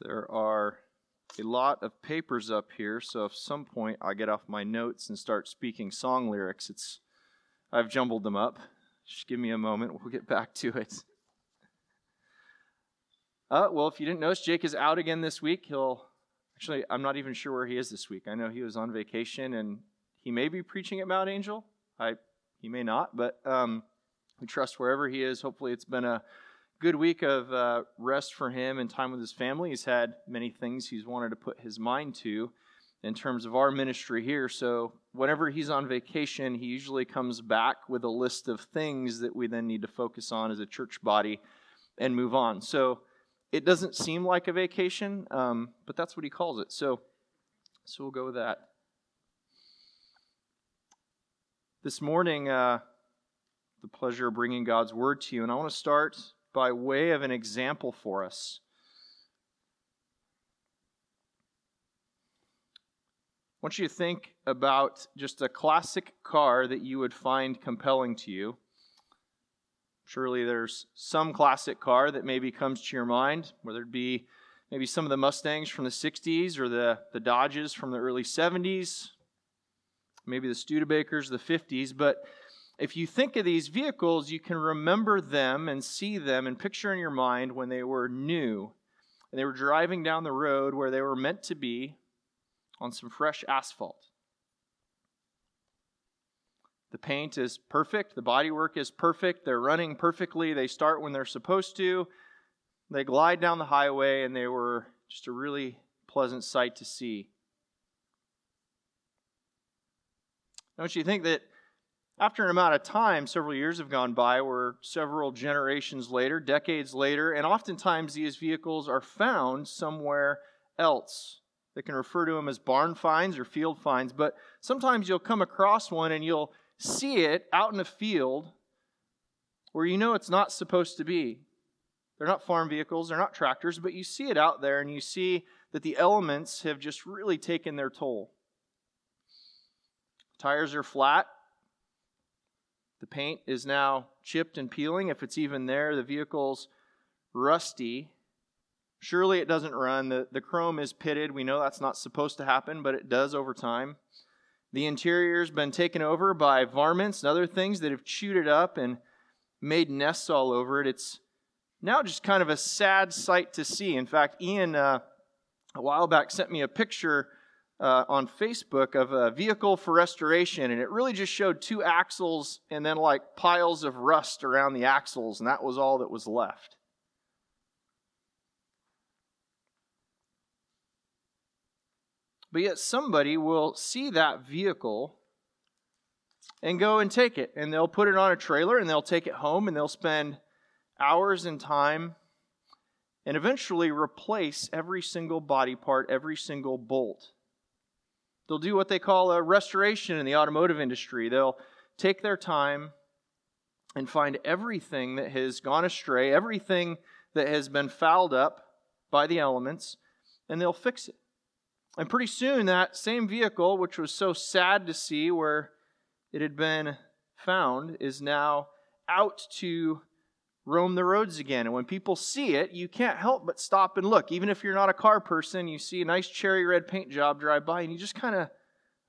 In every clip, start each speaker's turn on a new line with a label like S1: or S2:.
S1: There are a lot of papers up here, so if some point I get off my notes and start speaking song lyrics, it's I've jumbled them up. Just give me a moment, we'll get back to it. Uh, well, if you didn't notice, Jake is out again this week. He'll actually, I'm not even sure where he is this week. I know he was on vacation and he may be preaching at Mount Angel. I he may not, but um, we trust wherever he is. Hopefully, it's been a good week of uh, rest for him and time with his family. He's had many things he's wanted to put his mind to in terms of our ministry here. So, whenever he's on vacation, he usually comes back with a list of things that we then need to focus on as a church body and move on. So, it doesn't seem like a vacation, um, but that's what he calls it. So, so we'll go with that. This morning, uh, the pleasure of bringing God's word to you, and I want to start by way of an example for us. I want you to think about just a classic car that you would find compelling to you. Surely there's some classic car that maybe comes to your mind, whether it be maybe some of the Mustangs from the 60s or the, the Dodges from the early 70s, maybe the Studebakers, the 50s. But if you think of these vehicles, you can remember them and see them and picture in your mind when they were new and they were driving down the road where they were meant to be on some fresh asphalt. The paint is perfect, the bodywork is perfect, they're running perfectly, they start when they're supposed to. They glide down the highway and they were just a really pleasant sight to see. Don't you think that after an amount of time, several years have gone by, where several generations later, decades later, and oftentimes these vehicles are found somewhere else. They can refer to them as barn finds or field finds, but sometimes you'll come across one and you'll see it out in a field where you know it's not supposed to be. They're not farm vehicles, they're not tractors, but you see it out there and you see that the elements have just really taken their toll. Tires are flat, the paint is now chipped and peeling, if it's even there. The vehicle's rusty. Surely it doesn't run. The, the chrome is pitted. We know that's not supposed to happen, but it does over time. The interior's been taken over by varmints and other things that have chewed it up and made nests all over it. It's now just kind of a sad sight to see. In fact, Ian, uh, a while back, sent me a picture uh, on Facebook of a vehicle for restoration, and it really just showed two axles and then like piles of rust around the axles, and that was all that was left. But yet, somebody will see that vehicle and go and take it, and they'll put it on a trailer and they'll take it home and they'll spend hours and time and eventually replace every single body part, every single bolt. They'll do what they call a restoration in the automotive industry. They'll take their time and find everything that has gone astray, everything that has been fouled up by the elements, and they'll fix it. And pretty soon, that same vehicle, which was so sad to see where it had been found, is now out to roam the roads again. And when people see it, you can't help but stop and look. Even if you're not a car person, you see a nice cherry red paint job drive by, and you just kind of,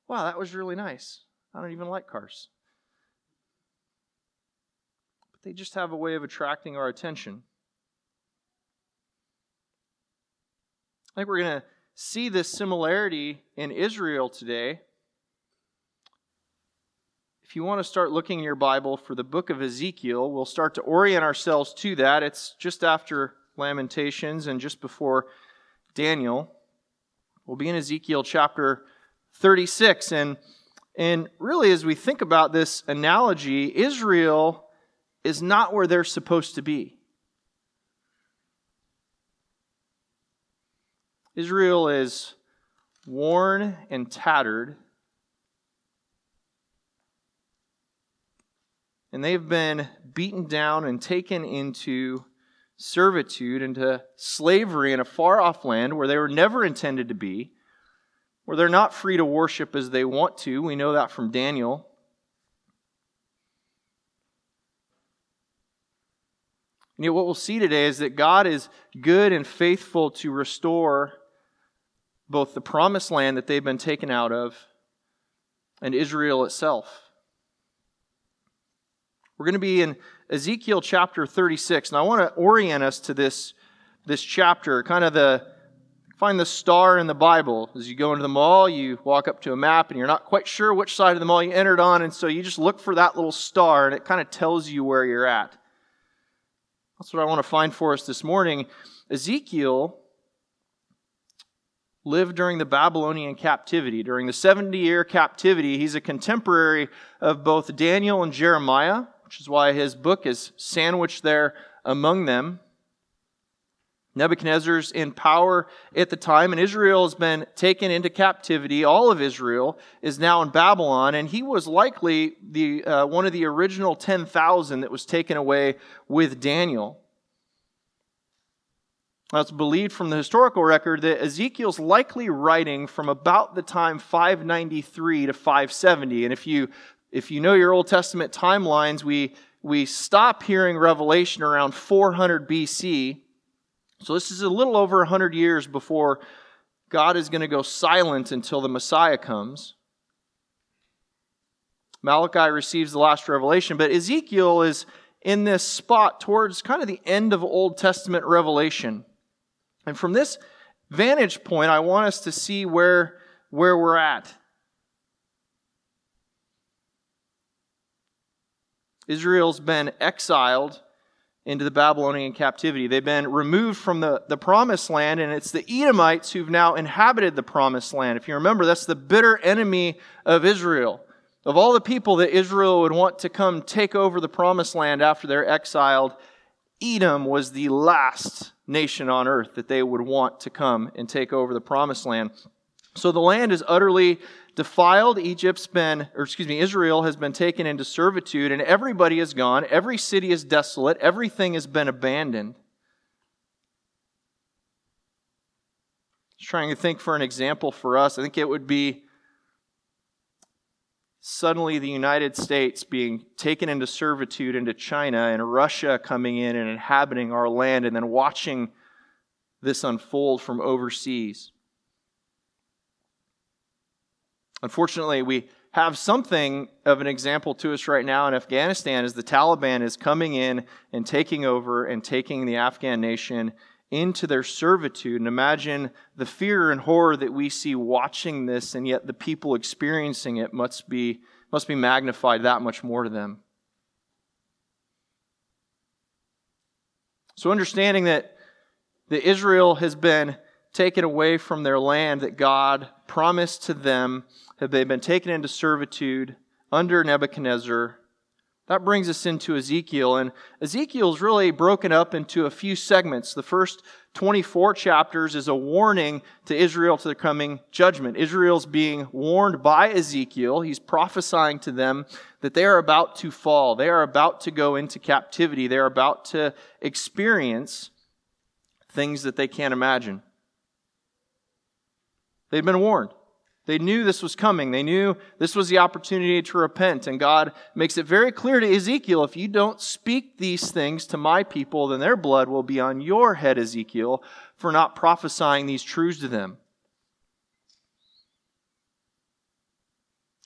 S1: wow, that was really nice. I don't even like cars. But they just have a way of attracting our attention. I think we're going to see this similarity in Israel today if you want to start looking in your Bible for the book of Ezekiel, we'll start to orient ourselves to that. It's just after Lamentations and just before Daniel. We'll be in Ezekiel chapter 36. And, and really, as we think about this analogy, Israel is not where they're supposed to be. Israel is worn and tattered and they've been beaten down and taken into servitude, into slavery in a far off land where they were never intended to be, where they're not free to worship as they want to. We know that from Daniel. And yet, what we'll see today is that God is good and faithful to restore both the promised land that they've been taken out of and Israel itself. We're going to be in Ezekiel chapter 36, and I want to orient us to this, this chapter, kind of the find the star in the Bible. As you go into the mall, you walk up to a map and you're not quite sure which side of the mall you entered on, and so you just look for that little star and it kind of tells you where you're at. That's what I want to find for us this morning. Ezekiel lived during the Babylonian captivity. During the 70 year captivity, he's a contemporary of both Daniel and Jeremiah, which is why his book is sandwiched there among them. Nebuchadnezzar's in power at the time, and Israel has been taken into captivity. All of Israel is now in Babylon, and he was likely the, uh, one of the original 10,000 that was taken away with Daniel. Now, it's believed from the historical record that Ezekiel's likely writing from about the time 593 to 570. And if you, if you know your Old Testament timelines, we, we stop hearing Revelation around 400 BC so this is a little over 100 years before God is going to go silent until the Messiah comes. Malachi receives the last revelation, but Ezekiel is in this spot towards kind of the end of Old Testament revelation. And from this vantage point, I want us to see where, where we're at. Israel's been exiled into the Babylonian captivity. They've been removed from the, the promised land, and it's the Edomites who've now inhabited the promised land. If you remember, that's the bitter enemy of Israel. Of all the people that Israel would want to come take over the promised land after they're exiled, Edom was the last nation on earth that they would want to come and take over the promised land. So the land is utterly defiled. Egypt's been, or excuse me, Israel has been taken into servitude, and everybody is gone. Every city is desolate. Everything has been abandoned. Just trying to think for an example for us. I think it would be suddenly the United States being taken into servitude into China and Russia coming in and inhabiting our land and then watching this unfold from overseas. Unfortunately, we have something of an example to us right now in Afghanistan as the Taliban is coming in and taking over and taking the Afghan nation into their servitude. And imagine the fear and horror that we see watching this, and yet the people experiencing it must be, must be magnified that much more to them. So, understanding that, that Israel has been taken away from their land that God promised to them have they been taken into servitude under Nebuchadnezzar. That brings us into Ezekiel, and Ezekiel is really broken up into a few segments. The first 24 chapters is a warning to Israel to the coming judgment. Israel's being warned by Ezekiel. He's prophesying to them that they are about to fall. They are about to go into captivity. They are about to experience things that they can't imagine. They'd been warned. They knew this was coming. They knew this was the opportunity to repent. And God makes it very clear to Ezekiel if you don't speak these things to my people, then their blood will be on your head, Ezekiel, for not prophesying these truths to them.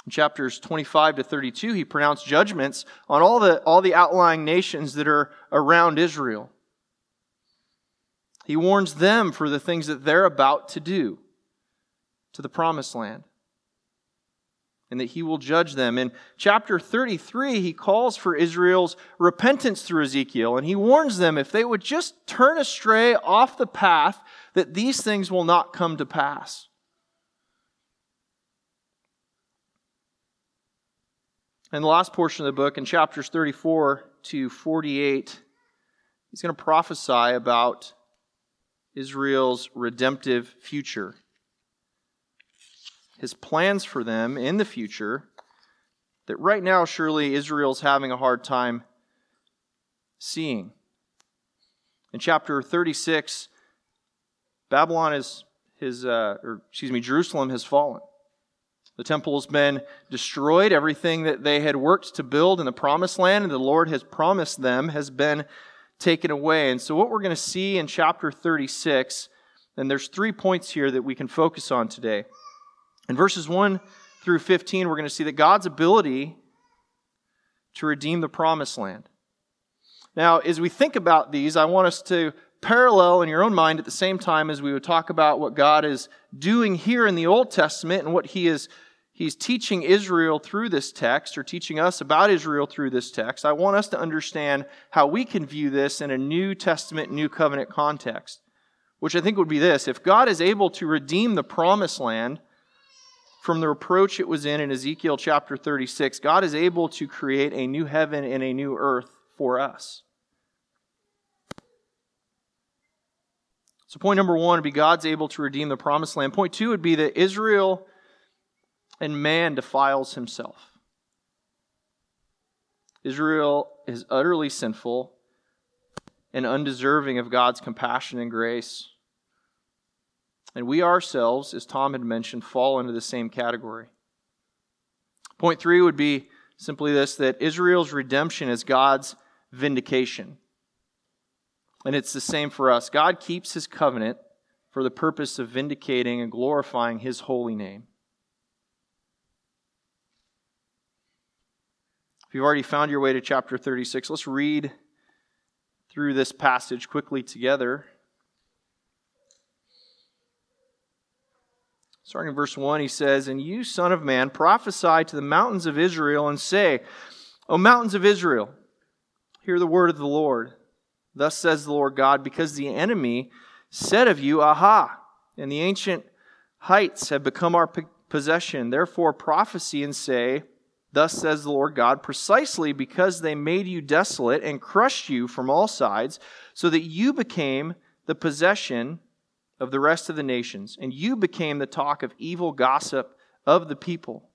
S1: In chapters 25 to 32, he pronounced judgments on all the, all the outlying nations that are around Israel. He warns them for the things that they're about to do to the promised land and that he will judge them. In chapter 33, he calls for Israel's repentance through Ezekiel, and he warns them if they would just turn astray off the path, that these things will not come to pass. In the last portion of the book, in chapters 34 to 48, he's going to prophesy about Israel's redemptive future his plans for them in the future that right now, surely Israel's having a hard time seeing. In chapter 36, Babylon is his, uh, or excuse me, Jerusalem has fallen. The temple has been destroyed. Everything that they had worked to build in the promised land and the Lord has promised them has been taken away. And so, what we're going to see in chapter 36, and there's three points here that we can focus on today. In verses 1 through 15, we're going to see that God's ability to redeem the promised land. Now, as we think about these, I want us to parallel in your own mind at the same time as we would talk about what God is doing here in the Old Testament and what He is He's teaching Israel through this text, or teaching us about Israel through this text. I want us to understand how we can view this in a New Testament, New Covenant context, which I think would be this. If God is able to redeem the promised land from the reproach it was in in Ezekiel chapter 36, God is able to create a new heaven and a new earth for us. So, point number one would be God's able to redeem the promised land. Point two would be that Israel and man defiles himself. Israel is utterly sinful and undeserving of God's compassion and grace. And we ourselves, as Tom had mentioned, fall into the same category. Point three would be simply this that Israel's redemption is God's vindication. And it's the same for us. God keeps his covenant for the purpose of vindicating and glorifying his holy name. If you've already found your way to chapter 36, let's read through this passage quickly together. Starting in verse 1, he says, And you, son of man, prophesy to the mountains of Israel and say, O mountains of Israel, hear the word of the Lord. Thus says the Lord God, because the enemy said of you, Aha, and the ancient heights have become our possession. Therefore prophesy and say, Thus says the Lord God, precisely because they made you desolate and crushed you from all sides, so that you became the possession of the rest of the nations, and you became the talk of evil gossip of the people.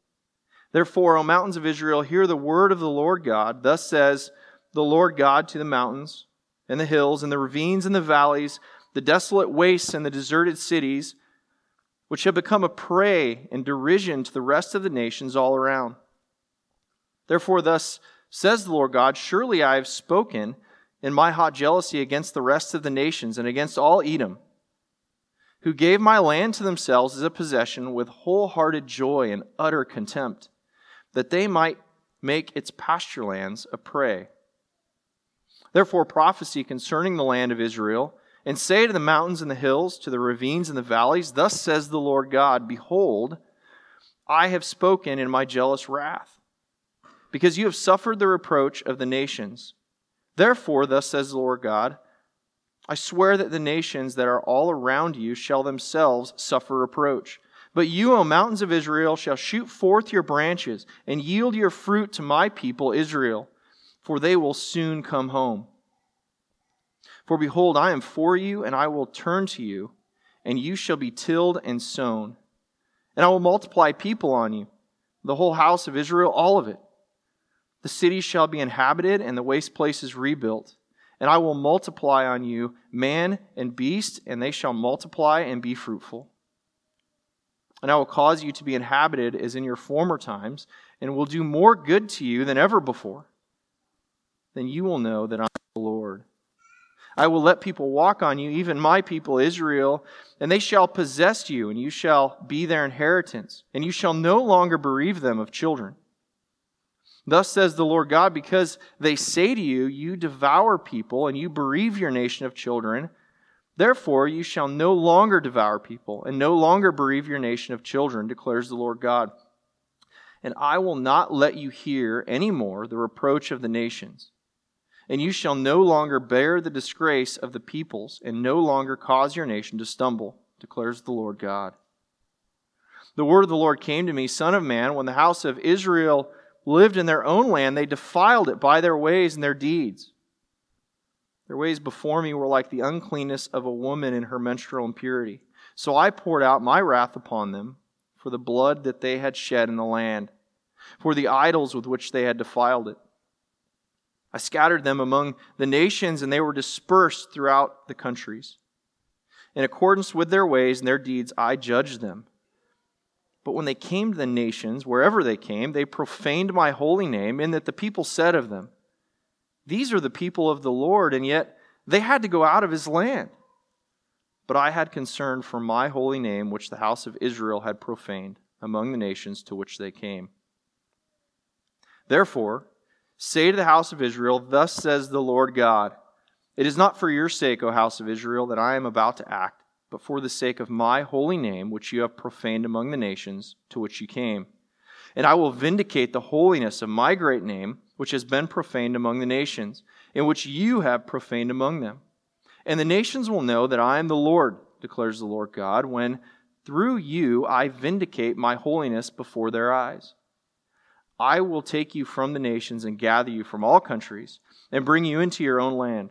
S1: Therefore, O mountains of Israel, hear the word of the Lord God. Thus says the Lord God to the mountains and the hills and the ravines and the valleys, the desolate wastes and the deserted cities, which have become a prey and derision to the rest of the nations all around. Therefore, thus says the Lord God Surely I have spoken in my hot jealousy against the rest of the nations and against all Edom, who gave my land to themselves as a possession with wholehearted joy and utter contempt, that they might make its pasture lands a prey. Therefore, prophecy concerning the land of Israel, and say to the mountains and the hills, to the ravines and the valleys, Thus says the Lord God Behold, I have spoken in my jealous wrath, because you have suffered the reproach of the nations. Therefore, thus says the Lord God, I swear that the nations that are all around you shall themselves suffer reproach. But you, O mountains of Israel, shall shoot forth your branches and yield your fruit to my people Israel for they will soon come home. For behold, I am for you, and I will turn to you, and you shall be tilled and sown. And I will multiply people on you, the whole house of Israel, all of it. The cities shall be inhabited, and the waste places rebuilt. And I will multiply on you man and beast, and they shall multiply and be fruitful. And I will cause you to be inhabited as in your former times, and will do more good to you than ever before then you will know that I am the Lord. I will let people walk on you, even my people Israel, and they shall possess you, and you shall be their inheritance, and you shall no longer bereave them of children. Thus says the Lord God, because they say to you, You devour people, and you bereave your nation of children. Therefore, you shall no longer devour people, and no longer bereave your nation of children, declares the Lord God. And I will not let you hear any more the reproach of the nations and you shall no longer bear the disgrace of the peoples, and no longer cause your nation to stumble, declares the Lord God. The word of the Lord came to me, Son of man, when the house of Israel lived in their own land, they defiled it by their ways and their deeds. Their ways before me were like the uncleanness of a woman in her menstrual impurity. So I poured out my wrath upon them for the blood that they had shed in the land, for the idols with which they had defiled it. I scattered them among the nations, and they were dispersed throughout the countries. In accordance with their ways and their deeds, I judged them. But when they came to the nations, wherever they came, they profaned my holy name, in that the people said of them, These are the people of the Lord, and yet They had to go out of his land. But I had concern for my holy name, which the house of Israel had profaned among the nations to which they came. Therefore, say to the house of Israel, Thus says the Lord God It is not for your sake, O house of Israel, that I am about to act, but for the sake of my holy name, which you have profaned among the nations to which you came. And I will vindicate the holiness of my great name, which has been profaned among the nations, and which you have profaned among them. And the nations will know that I am the Lord, declares the Lord God, when through you I vindicate my holiness before their eyes. I will take you from the nations and gather you from all countries and bring you into your own land.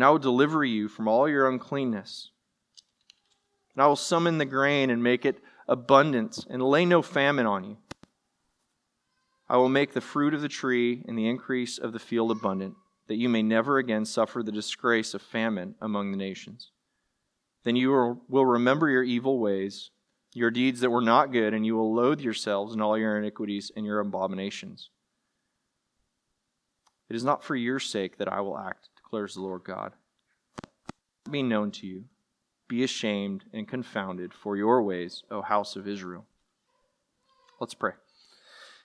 S1: And I will deliver you from all your uncleanness. And I will summon the grain and make it abundant, and lay no famine on you. I will make the fruit of the tree and the increase of the field abundant, that you may never again suffer the disgrace of famine among the nations. Then you will remember your evil ways your deeds that were not good, and you will loathe yourselves and all your iniquities and your abominations. It is not for your sake that I will act, declares the Lord God. Be known to you. Be ashamed and confounded for your ways, O house of Israel. Let's pray.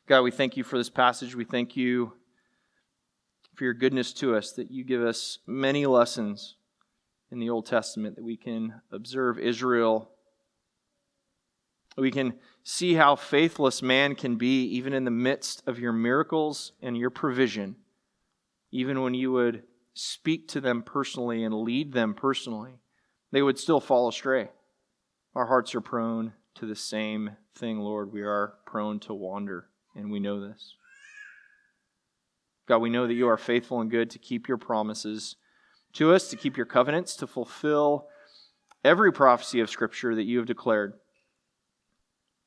S1: God, we thank you for this passage. We thank you for your goodness to us, that you give us many lessons in the Old Testament, that we can observe Israel we can see how faithless man can be even in the midst of your miracles and your provision, even when you would speak to them personally and lead them personally, they would still fall astray. Our hearts are prone to the same thing, Lord. We are prone to wander, and we know this. God, we know that you are faithful and good to keep your promises to us, to keep your covenants, to fulfill every prophecy of Scripture that you have declared.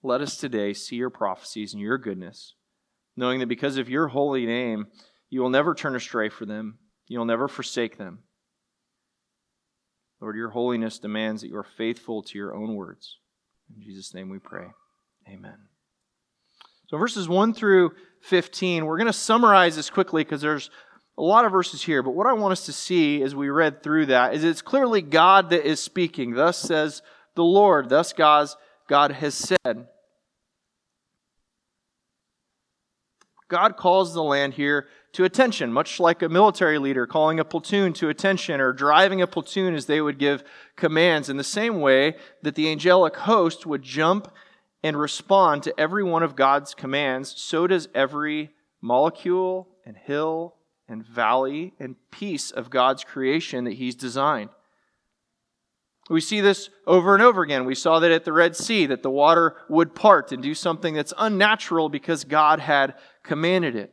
S1: Let us today see your prophecies and your goodness, knowing that because of your holy name, you will never turn astray for them, you'll never forsake them. Lord, your holiness demands that you are faithful to your own words. In Jesus' name we pray. Amen. So, verses 1 through 15, we're going to summarize this quickly because there's a lot of verses here. But what I want us to see as we read through that is it's clearly God that is speaking. Thus says the Lord. Thus, God's God has said. God calls the land here to attention, much like a military leader calling a platoon to attention or driving a platoon as they would give commands, in the same way that the angelic host would jump and respond to every one of God's commands, so does every molecule and hill and valley and piece of God's creation that He's designed. We see this over and over again. We saw that at the Red Sea, that the water would part and do something that's unnatural because God had commanded it.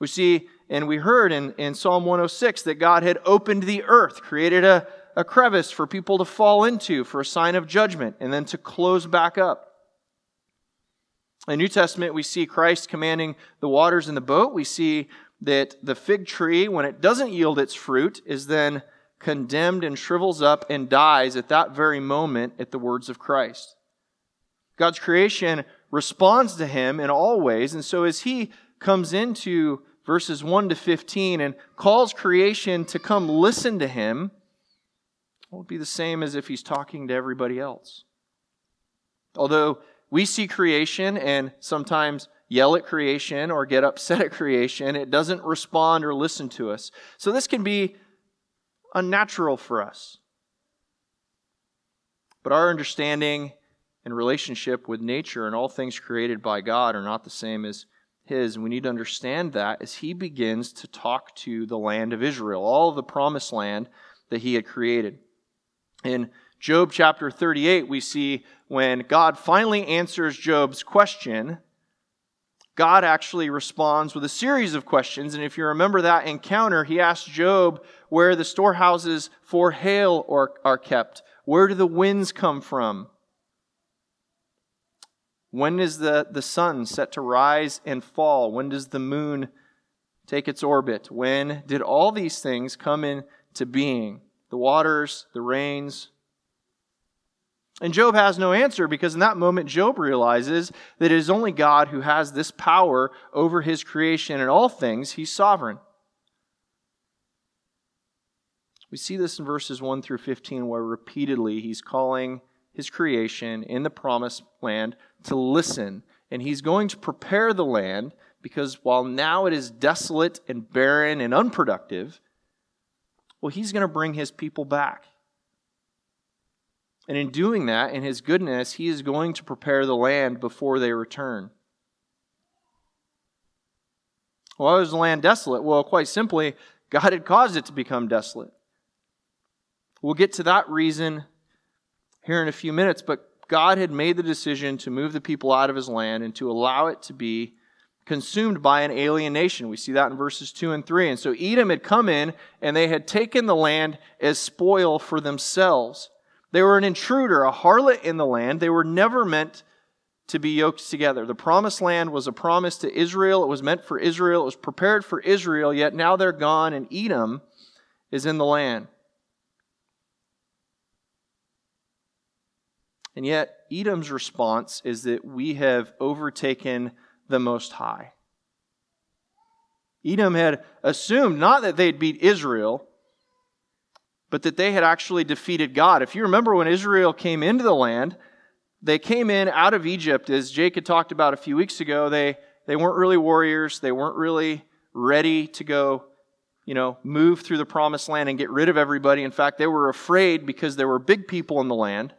S1: We see and we heard in, in Psalm 106 that God had opened the earth, created a, a crevice for people to fall into for a sign of judgment, and then to close back up. In the New Testament, we see Christ commanding the waters in the boat. We see that the fig tree, when it doesn't yield its fruit, is then condemned and shrivels up and dies at that very moment at the words of Christ. God's creation responds to him in all ways, and so as he comes into verses 1 to 15 and calls creation to come listen to him, it would be the same as if he's talking to everybody else. Although we see creation and sometimes yell at creation or get upset at creation, it doesn't respond or listen to us. So this can be unnatural for us. But our understanding and relationship with nature and all things created by God are not the same as His. And we need to understand that as He begins to talk to the land of Israel, all of the promised land that He had created. In Job chapter 38, we see when God finally answers Job's question God actually responds with a series of questions. And if you remember that encounter, he asked Job where the storehouses for hail are, are kept. Where do the winds come from? When is the, the sun set to rise and fall? When does the moon take its orbit? When did all these things come into being? The waters, the rains, and Job has no answer because in that moment, Job realizes that it is only God who has this power over his creation and all things. He's sovereign. We see this in verses 1 through 15, where repeatedly he's calling his creation in the promised land to listen. And he's going to prepare the land because while now it is desolate and barren and unproductive, well, he's going to bring his people back. And in doing that, in his goodness, he is going to prepare the land before they return. Why was the land desolate? Well, quite simply, God had caused it to become desolate. We'll get to that reason here in a few minutes, but God had made the decision to move the people out of his land and to allow it to be consumed by an alien nation. We see that in verses 2 and 3. And so Edom had come in and they had taken the land as spoil for themselves. They were an intruder, a harlot in the land. They were never meant to be yoked together. The promised land was a promise to Israel. It was meant for Israel. It was prepared for Israel, yet now they're gone, and Edom is in the land. And yet, Edom's response is that we have overtaken the Most High. Edom had assumed not that they'd beat Israel, but that they had actually defeated God. If you remember when Israel came into the land, they came in out of Egypt, as Jake had talked about a few weeks ago. They, they weren't really warriors, they weren't really ready to go, you know, move through the promised land and get rid of everybody. In fact, they were afraid because there were big people in the land.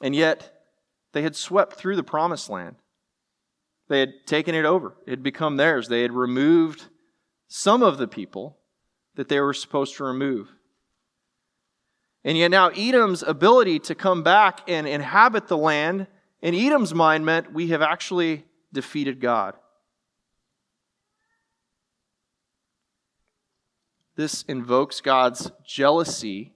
S1: And yet, they had swept through the promised land. They had taken it over. It had become theirs. They had removed some of the people that they were supposed to remove. And yet now Edom's ability to come back and inhabit the land, in Edom's mind, meant we have actually defeated God. This invokes God's jealousy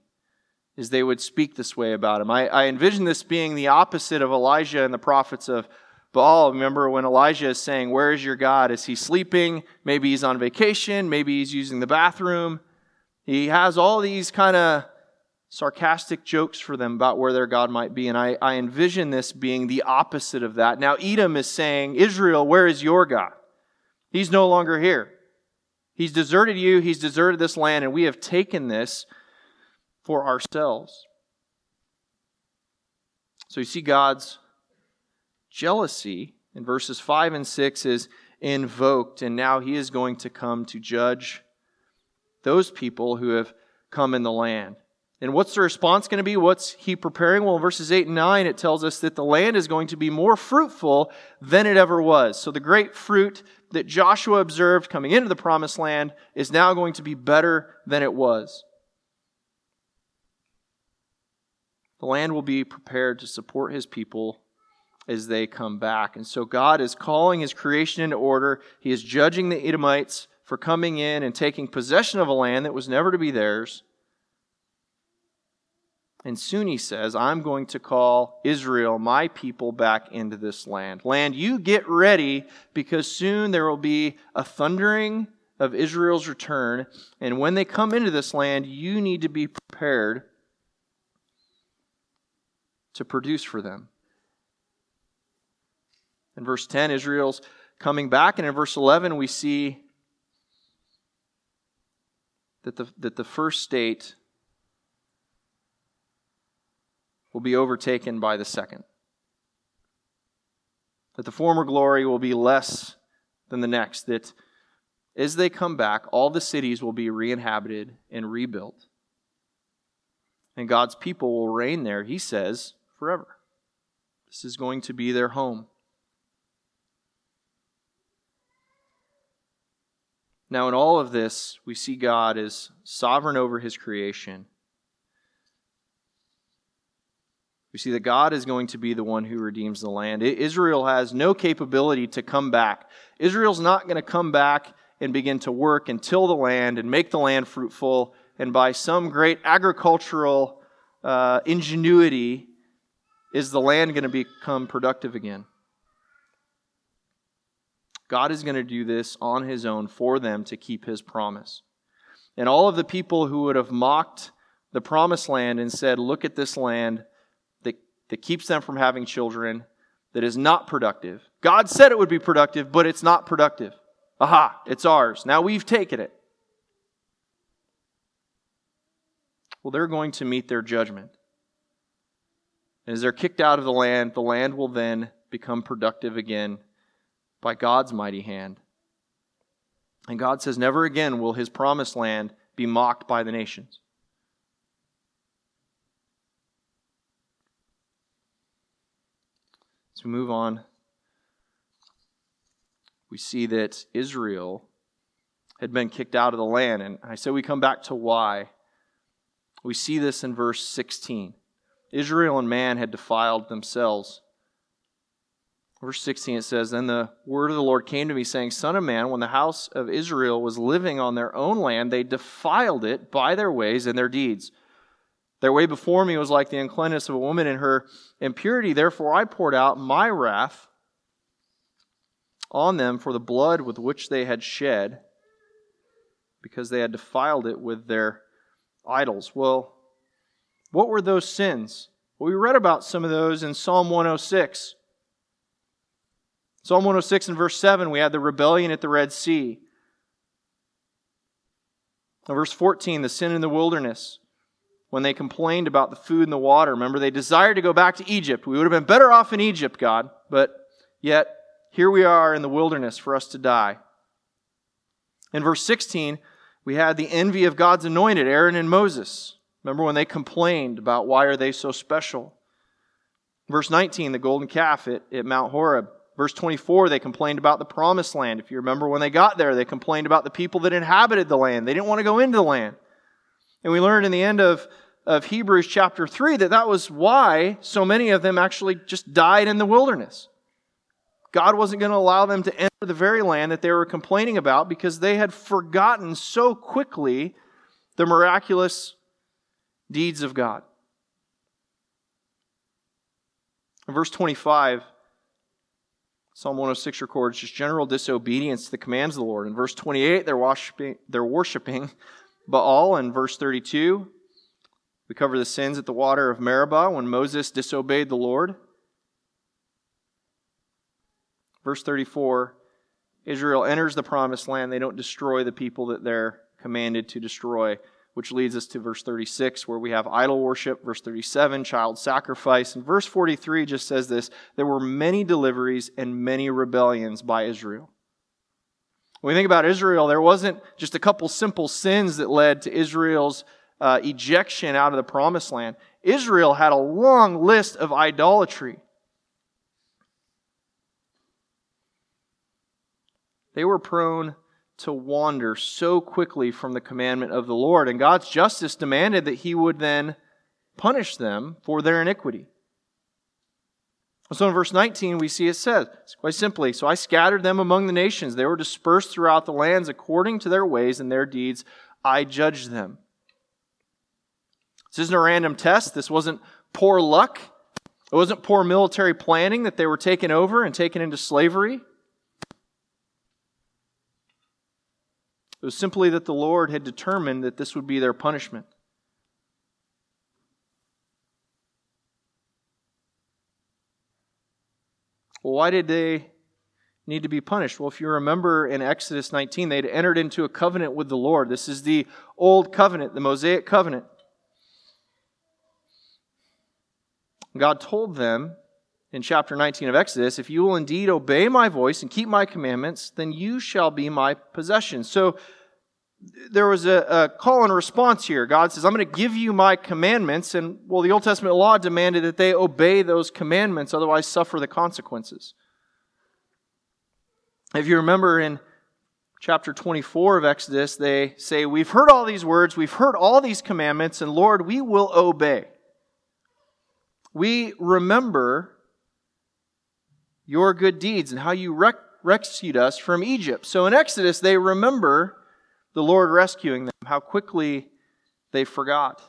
S1: as they would speak this way about him. I, I envision this being the opposite of Elijah and the prophets of Baal, remember when Elijah is saying, Where is your God? Is he sleeping? Maybe he's on vacation. Maybe he's using the bathroom. He has all these kind of sarcastic jokes for them about where their God might be. And I, I envision this being the opposite of that. Now, Edom is saying, Israel, where is your God? He's no longer here. He's deserted you, he's deserted this land, and we have taken this for ourselves. So you see God's jealousy in verses 5 and 6 is invoked, and now he is going to come to judge those people who have come in the land. And what's the response going to be? What's he preparing? Well, in verses 8 and 9, it tells us that the land is going to be more fruitful than it ever was. So the great fruit that Joshua observed coming into the promised land is now going to be better than it was. The land will be prepared to support his people as they come back. And so God is calling his creation into order. He is judging the Edomites for coming in and taking possession of a land that was never to be theirs. And soon he says, I'm going to call Israel, my people, back into this land. Land, you get ready because soon there will be a thundering of Israel's return. And when they come into this land, you need to be prepared to produce for them. In verse 10, Israel's coming back. And in verse 11, we see that the, that the first state will be overtaken by the second. That the former glory will be less than the next. That as they come back, all the cities will be re inhabited and rebuilt. And God's people will reign there, he says, forever. This is going to be their home. Now, in all of this, we see God as sovereign over his creation. We see that God is going to be the one who redeems the land. Israel has no capability to come back. Israel's not going to come back and begin to work and till the land and make the land fruitful and by some great agricultural uh, ingenuity is the land going to become productive again. God is going to do this on his own for them to keep his promise. And all of the people who would have mocked the promised land and said, Look at this land that that keeps them from having children, that is not productive. God said it would be productive, but it's not productive. Aha, it's ours. Now we've taken it. Well, they're going to meet their judgment. And as they're kicked out of the land, the land will then become productive again by God's mighty hand. And God says, Never again will his promised land be mocked by the nations. As we move on, we see that Israel had been kicked out of the land. And I said we come back to why. We see this in verse 16. Israel and man had defiled themselves. Verse 16 it says, Then the word of the Lord came to me, saying, Son of man, when the house of Israel was living on their own land, they defiled it by their ways and their deeds. Their way before me was like the uncleanness of a woman in her impurity. Therefore, I poured out my wrath on them for the blood with which they had shed, because they had defiled it with their idols. Well, what were those sins? Well, we read about some of those in Psalm 106. Psalm 106 and verse 7, we had the rebellion at the Red Sea. In verse 14, the sin in the wilderness when they complained about the food and the water. Remember, they desired to go back to Egypt. We would have been better off in Egypt, God, but yet here we are in the wilderness for us to die. In verse 16, we had the envy of God's anointed, Aaron and Moses. Remember when they complained about why are they so special? Verse 19, the golden calf at, at Mount Horeb. Verse 24, they complained about the promised land. If you remember when they got there, they complained about the people that inhabited the land. They didn't want to go into the land. And we learned in the end of of Hebrews chapter 3 that that was why so many of them actually just died in the wilderness. God wasn't going to allow them to enter the very land that they were complaining about because they had forgotten so quickly the miraculous deeds of God. In verse 25, Psalm 106 records just general disobedience to the commands of the Lord. In verse 28, they're worshiping, they're worshiping Baal. In verse 32, we cover the sins at the water of Meribah when Moses disobeyed the Lord. Verse 34 Israel enters the promised land. They don't destroy the people that they're commanded to destroy, which leads us to verse 36, where we have idol worship. Verse 37, child sacrifice. And verse 43 just says this there were many deliveries and many rebellions by Israel. When we think about Israel, there wasn't just a couple simple sins that led to Israel's uh, ejection out of the promised land, Israel had a long list of idolatry. They were prone to wander so quickly from the commandment of the Lord, and God's justice demanded that He would then punish them for their iniquity. So in verse 19, we see it says, quite simply, So I scattered them among the nations. They were dispersed throughout the lands according to their ways and their deeds. I judged them. This isn't a random test. This wasn't poor luck. It wasn't poor military planning that they were taken over and taken into slavery. It was simply that the Lord had determined that this would be their punishment. Well, why did they need to be punished? Well, if you remember in Exodus 19, they'd entered into a covenant with the Lord. This is the old covenant, the Mosaic covenant. God told them in chapter 19 of Exodus, If you will indeed obey my voice and keep my commandments, then you shall be my possession. So there was a, a call and response here. God says, I'm going to give you my commandments. And, well, the Old Testament law demanded that they obey those commandments, otherwise, suffer the consequences. If you remember in chapter 24 of Exodus, they say, We've heard all these words, we've heard all these commandments, and Lord, we will obey. we remember your good deeds and how you rescued us from Egypt. So in Exodus, they remember the Lord rescuing them, how quickly they forgot.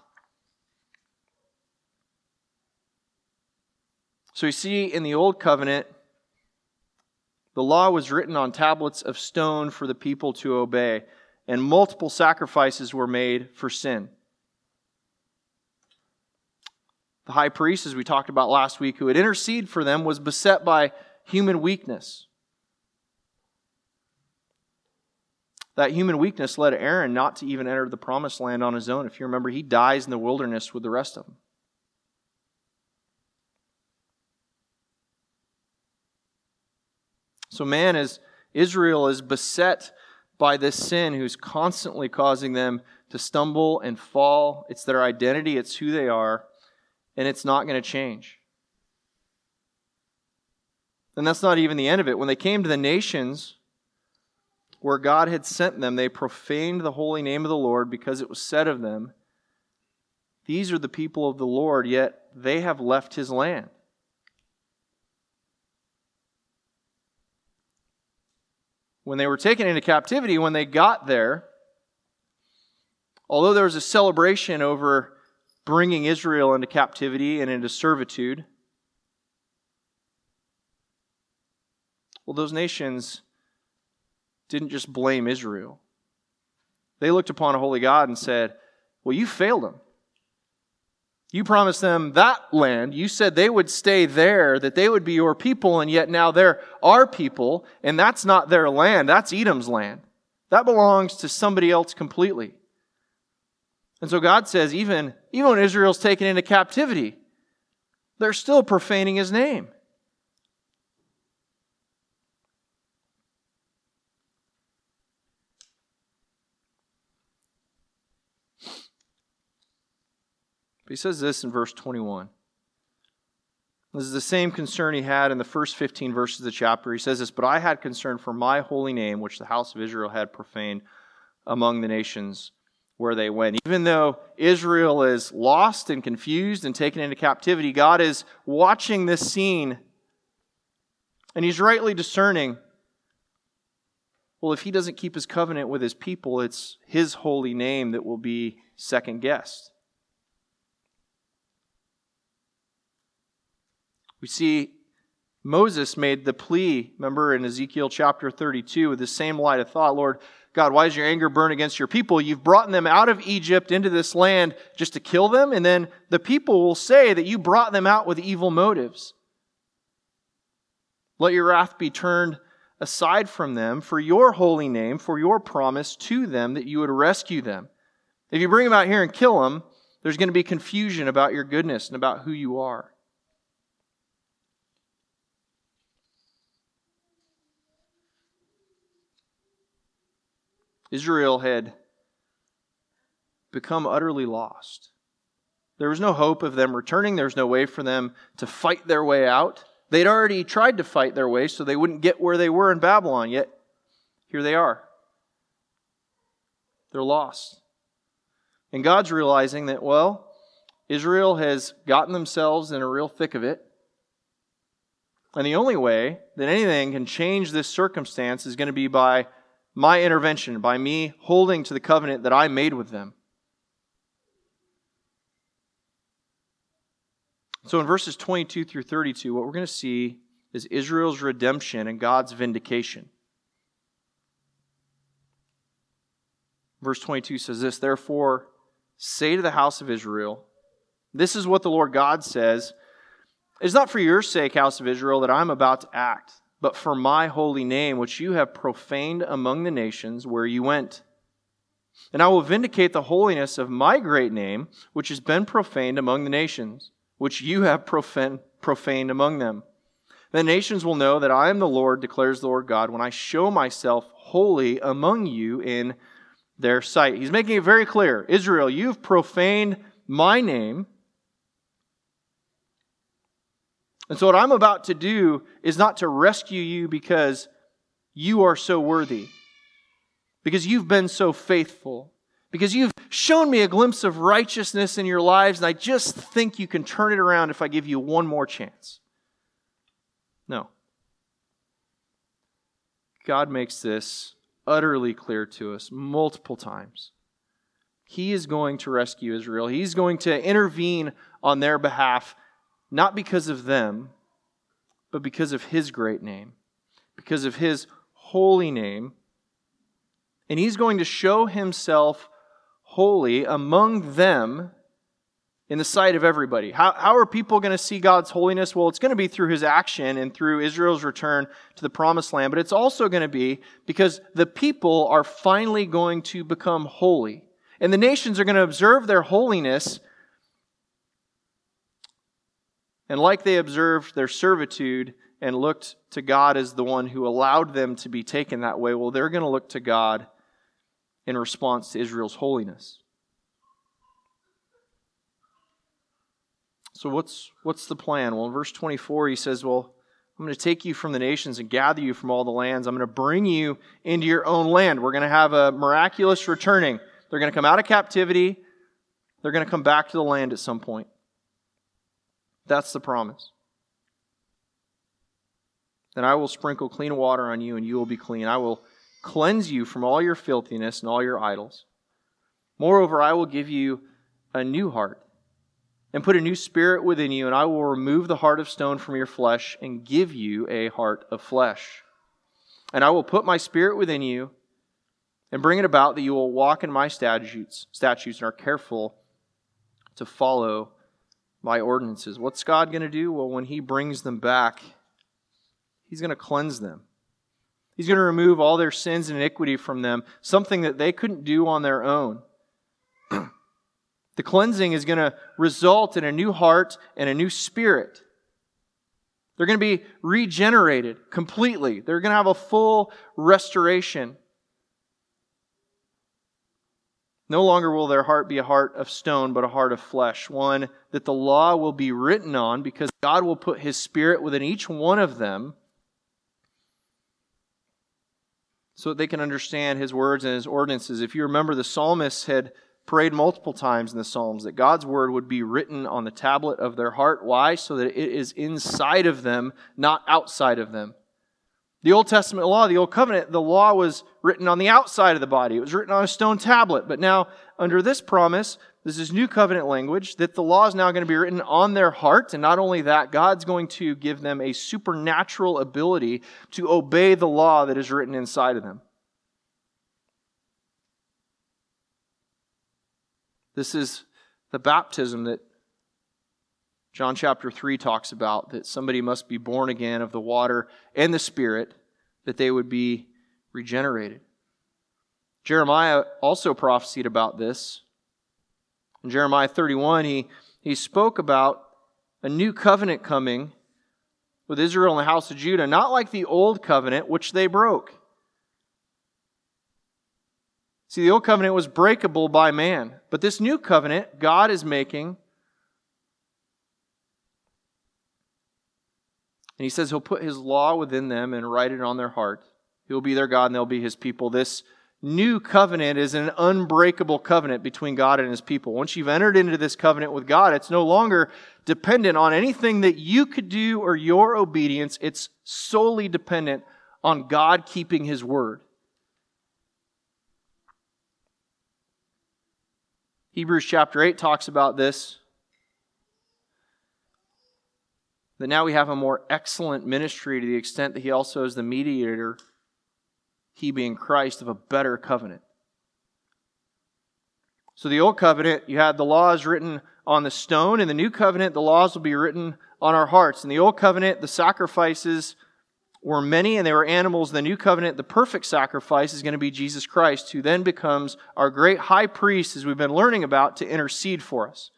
S1: So you see, in the Old Covenant, the law was written on tablets of stone for the people to obey, and multiple sacrifices were made for sin. The high priest, as we talked about last week, who would intercede for them, was beset by human weakness. That human weakness led Aaron not to even enter the promised land on his own. If you remember, he dies in the wilderness with the rest of them. So, man, is Israel is beset by this sin who's constantly causing them to stumble and fall, it's their identity, it's who they are, and it's not going to change. And that's not even the end of it. When they came to the nations where God had sent them, they profaned the holy name of the Lord because it was said of them, These are the people of the Lord, yet they have left his land. When they were taken into captivity, when they got there, although there was a celebration over bringing Israel into captivity and into servitude, Well, those nations didn't just blame Israel. They looked upon a holy God and said, Well, you failed them. You promised them that land. You said they would stay there, that they would be your people, and yet now they're our people, and that's not their land. That's Edom's land. That belongs to somebody else completely. And so God says, even, even when Israel's taken into captivity, they're still profaning his name. But he says this in verse 21. This is the same concern he had in the first 15 verses of the chapter. He says this, But I had concern for my holy name, which the house of Israel had profaned among the nations where they went. Even though Israel is lost and confused and taken into captivity, God is watching this scene and he's rightly discerning. Well, if he doesn't keep his covenant with his people, it's his holy name that will be second guessed. We see Moses made the plea, remember in Ezekiel chapter 32, with the same light of thought Lord God, why does your anger burn against your people? You've brought them out of Egypt into this land just to kill them, and then the people will say that you brought them out with evil motives. Let your wrath be turned aside from them for your holy name, for your promise to them that you would rescue them. If you bring them out here and kill them, there's going to be confusion about your goodness and about who you are. Israel had become utterly lost. There was no hope of them returning. There was no way for them to fight their way out. They'd already tried to fight their way so they wouldn't get where they were in Babylon, yet here they are. They're lost. And God's realizing that, well, Israel has gotten themselves in a real thick of it. And the only way that anything can change this circumstance is going to be by my intervention, by me holding to the covenant that I made with them. So in verses 22 through 32, what we're going to see is Israel's redemption and God's vindication. Verse 22 says this Therefore, say to the house of Israel, This is what the Lord God says. It is not for your sake, house of Israel, that I'm about to act but for my holy name, which you have profaned among the nations where you went. And I will vindicate the holiness of my great name, which has been profaned among the nations, which you have profaned, among them. The nations will know that I am the Lord, declares the Lord God, when I show myself holy among you in their sight. He's making it very clear Israel, you've profaned my name And so, what I'm about to do is not to rescue you because you are so worthy, because you've been so faithful, because you've shown me a glimpse of righteousness in your lives, and I just think you can turn it around if I give you one more chance. No. God makes this utterly clear to us multiple times. He is going to rescue Israel. He's going to intervene on their behalf, not because of them, but because of His great name, because of His holy name. And He's going to show Himself holy among them in the sight of everybody. How, how are people going to see God's holiness? Well, it's going to be through his action and through Israel's return to the promised land, but it's also going to be because the people are finally going to become holy. And the nations are going to observe their holiness. And like they observed their servitude and looked to God as the one who allowed them to be taken that way, well, they're going to look to God in response to Israel's holiness. So what's what's the plan? Well, in verse 24 he says, "Well, I'm going to take you from the nations and gather you from all the lands. I'm going to bring you into your own land. We're going to have a miraculous returning. They're going to come out of captivity. They're going to come back to the land at some point. That's the promise. Then I will sprinkle clean water on you, and you will be clean. I will cleanse you from all your filthiness and all your idols. Moreover, I will give you a new heart and put a new spirit within you, and I will remove the heart of stone from your flesh and give you a heart of flesh. And I will put my spirit within you and bring it about that you will walk in my statutes, statutes and are careful to follow my ordinances. What's God going to do? Well, when he brings them back, he's going to cleanse them. He's going to remove all their sins and iniquity from them, something that they couldn't do on their own. the cleansing is going to result in a new heart and a new spirit. They're going to be regenerated completely. They're going to have a full restoration. No longer will their heart be a heart of stone, but a heart of flesh, one that the law will be written on because God will put his spirit within each one of them so that they can understand his words and his ordinances. If you remember, the psalmist had prayed multiple times in the Psalms that God's word would be written on the tablet of their heart. Why? So that it is inside of them, not outside of them. The Old Testament law, the Old Covenant, the law was written on the outside of the body. It was written on a stone tablet. But now, under this promise, this is new covenant language, that the law is now going to be written on their heart. And not only that, God's going to give them a supernatural ability to obey the law that is written inside of them. This is the baptism that John chapter 3 talks about that somebody must be born again of the water and the Spirit, that they would be regenerated. Jeremiah also prophesied about this. In Jeremiah 31, he, he spoke about a new covenant coming with Israel and the house of Judah, not like the old covenant, which they broke. See, the old covenant was breakable by man, but this new covenant God is making And he says he'll put his law within them and write it on their heart. He'll be their God and they'll be his people. This new covenant is an unbreakable covenant between God and his people. Once you've entered into this covenant with God, it's no longer dependent on anything that you could do or your obedience. It's solely dependent on God keeping his word. Hebrews chapter 8 talks about this that now we have a more excellent ministry to the extent that he also is the mediator, he being Christ, of a better covenant. So, the old covenant, you had the laws written on the stone. In the new covenant, the laws will be written on our hearts. In the old covenant, the sacrifices were many and they were animals. In the new covenant, the perfect sacrifice is going to be Jesus Christ, who then becomes our great high priest, as we've been learning about, to intercede for us.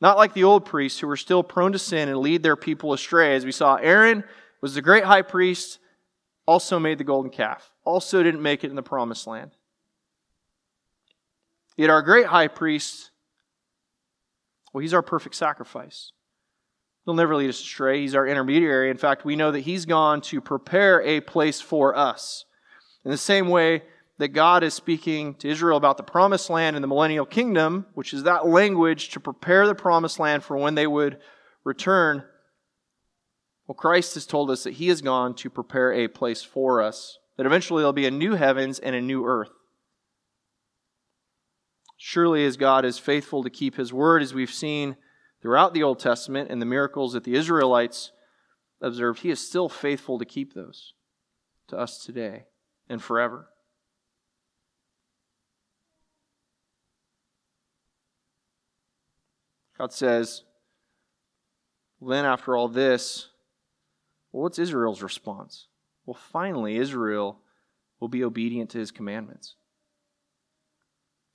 S1: Not like the old priests who were still prone to sin and lead their people astray. As we saw, Aaron was the great high priest, also made the golden calf, also didn't make it in the promised land. Yet our great high priest, well, he's our perfect sacrifice. He'll never lead us astray. He's our intermediary. In fact, we know that he's gone to prepare a place for us. In the same way that God is speaking to Israel about the promised land and the millennial kingdom, which is that language to prepare the promised land for when they would return. Well, Christ has told us that he has gone to prepare a place for us, that eventually there'll be a new heavens and a new earth. Surely, as God is faithful to keep his word, as we've seen throughout the Old Testament and the miracles that the Israelites observed, he is still faithful to keep those to us today and forever. God says, then after all this, well, what's Israel's response? Well, finally, Israel will be obedient to his commandments.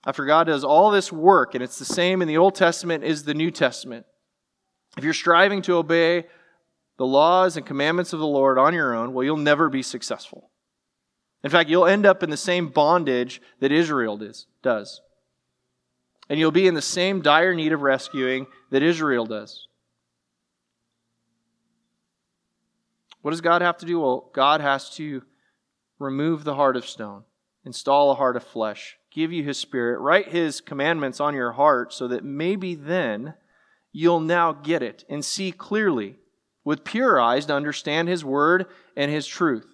S1: After God does all this work, and it's the same in the Old Testament as the New Testament, if you're striving to obey the laws and commandments of the Lord on your own, well, you'll never be successful. In fact, you'll end up in the same bondage that Israel does. And you'll be in the same dire need of rescuing that Israel does. What does God have to do? Well, God has to remove the heart of stone, install a heart of flesh, give you his spirit, write his commandments on your heart so that maybe then you'll now get it and see clearly with pure eyes to understand his word and his truth.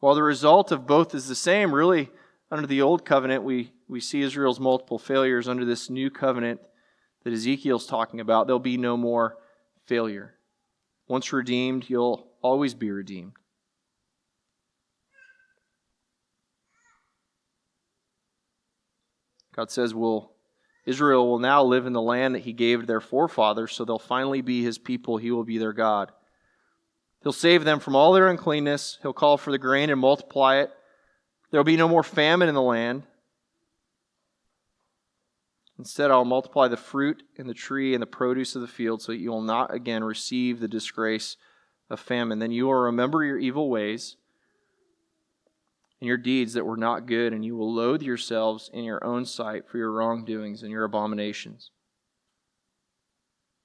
S1: While the result of both is the same, really, under the old covenant, we, we see Israel's multiple failures. Under this new covenant that Ezekiel's talking about, there'll be no more failure. Once redeemed, you'll always be redeemed. God says, "Will Israel will now live in the land that he gave to their forefathers, so they'll finally be his people. He will be their God. He'll save them from all their uncleanness. He'll call for the grain and multiply it. There will be no more famine in the land. Instead, I'll multiply the fruit and the tree and the produce of the field so that you will not again receive the disgrace of famine. Then you will remember your evil ways and your deeds that were not good, and you will loathe yourselves in your own sight for your wrongdoings and your abominations.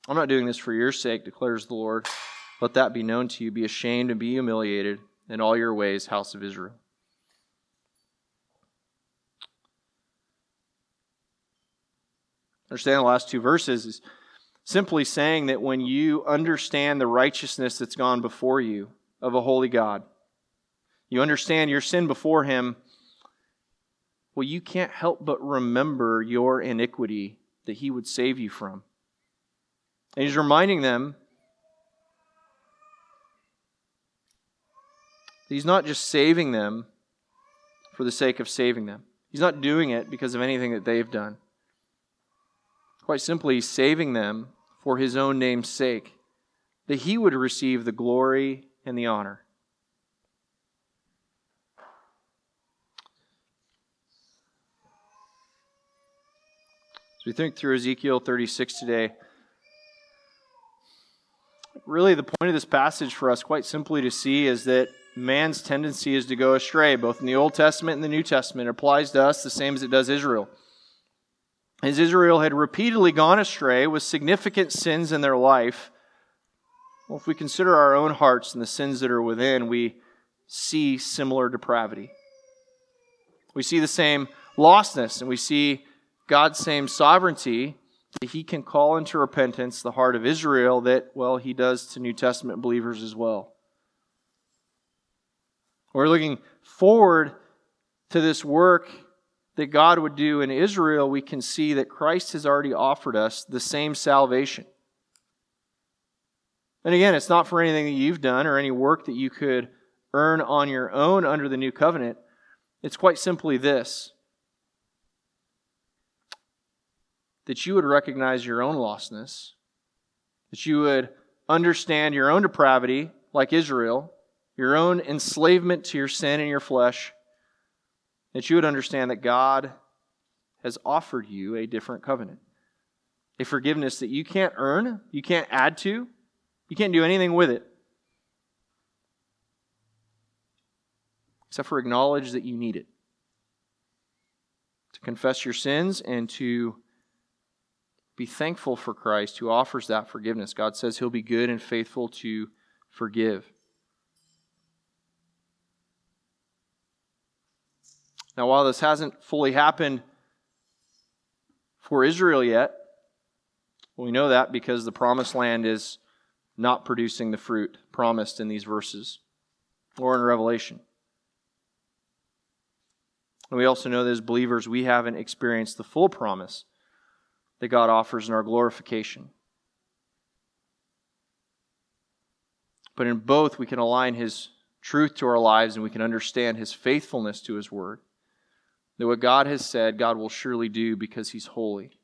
S1: I'm not doing this for your sake, declares the Lord. Let that be known to you. Be ashamed and be humiliated in all your ways, house of Israel. Understand the last two verses is simply saying that when you understand the righteousness that's gone before you of a holy God, you understand your sin before Him, well, you can't help but remember your iniquity that He would save you from. And He's reminding them He's not just saving them for the sake of saving them. He's not doing it because of anything that they've done. Quite simply, saving them for his own name's sake, that he would receive the glory and the honor. As we think through Ezekiel 36 today, really the point of this passage for us, quite simply to see, is that man's tendency is to go astray, both in the Old Testament and the New Testament. It applies to us the same as it does Israel. As Israel had repeatedly gone astray with significant sins in their life, well, if we consider our own hearts and the sins that are within, we see similar depravity. We see the same lostness, and we see God's same sovereignty, that he can call into repentance the heart of Israel that, well, he does to New Testament believers as well. We're looking forward to this work that God would do in Israel. We can see that Christ has already offered us the same salvation. And again, it's not for anything that you've done or any work that you could earn on your own under the new covenant. It's quite simply this that you would recognize your own lostness, that you would understand your own depravity, like Israel, your own enslavement to your sin and your flesh, that you would understand that God has offered you a different covenant. A forgiveness that you can't earn, you can't add to, you can't do anything with it. Except for acknowledge that you need it. To confess your sins and to be thankful for Christ who offers that forgiveness. God says he'll be good and faithful to forgive. Now, while this hasn't fully happened for Israel yet, we know that because the promised land is not producing the fruit promised in these verses or in Revelation. And we also know that as believers, we haven't experienced the full promise that God offers in our glorification. But in both, we can align His truth to our lives and we can understand His faithfulness to His word. That what God has said, God will surely do because He's holy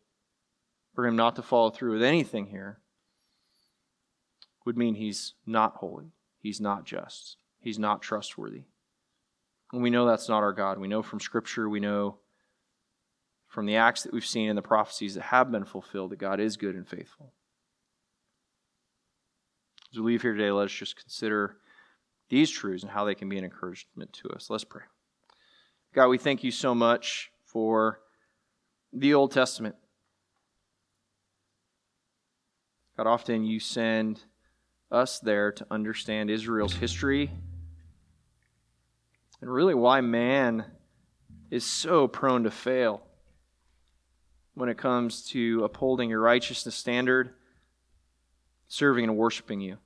S1: for him not to follow through with anything here would mean he's not holy, he's not just, he's not trustworthy. And we know that's not our God. We know from Scripture, we know from the acts that we've seen and the prophecies that have been fulfilled that God is good and faithful. As we leave here today, let us just consider these truths and how they can be an encouragement to us. Let's pray. God, we thank you so much for the Old Testament. God, often you send us there to understand Israel's history and really why man is so prone to fail when it comes to upholding your righteousness standard, serving and worshiping you.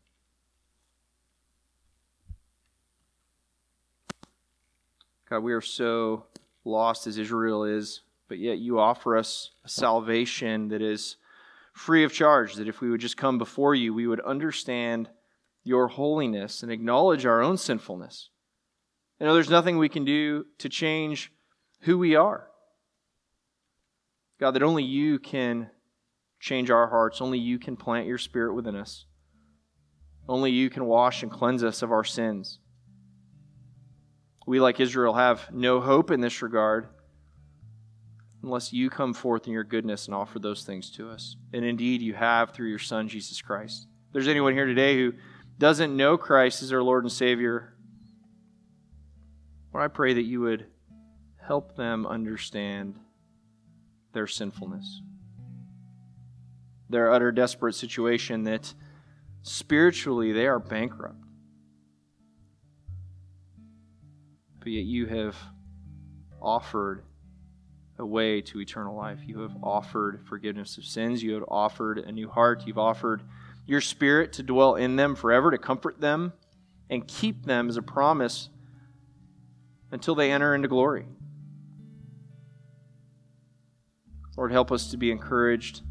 S1: God, we are so lost as Israel is, but yet you offer us a salvation that is free of charge, that if we would just come before you, we would understand your holiness and acknowledge our own sinfulness. You know, there's nothing we can do to change who we are. God, that only you can change our hearts, only you can plant your spirit within us. Only you can wash and cleanse us of our sins. We, like Israel, have no hope in this regard unless you come forth in your goodness and offer those things to us. And indeed, you have through your Son, Jesus Christ. If there's anyone here today who doesn't know Christ as their Lord and Savior, Lord, I pray that you would help them understand their sinfulness, their utter desperate situation that spiritually they are bankrupt. But yet you have offered a way to eternal life. You have offered forgiveness of sins. You have offered a new heart. You've offered your spirit to dwell in them forever, to comfort them and keep them as a promise until they enter into glory. Lord, help us to be encouraged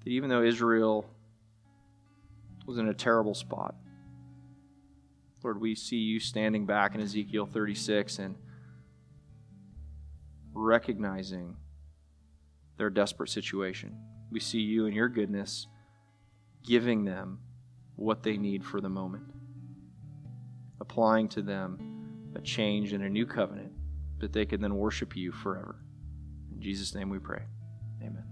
S1: that even though Israel was in a terrible spot, Lord, we see you standing back in Ezekiel 36 and recognizing their desperate situation. We see you in your goodness giving them what they need for the moment, applying to them a change and a new covenant that they can then worship you forever. In Jesus' name we pray. Amen.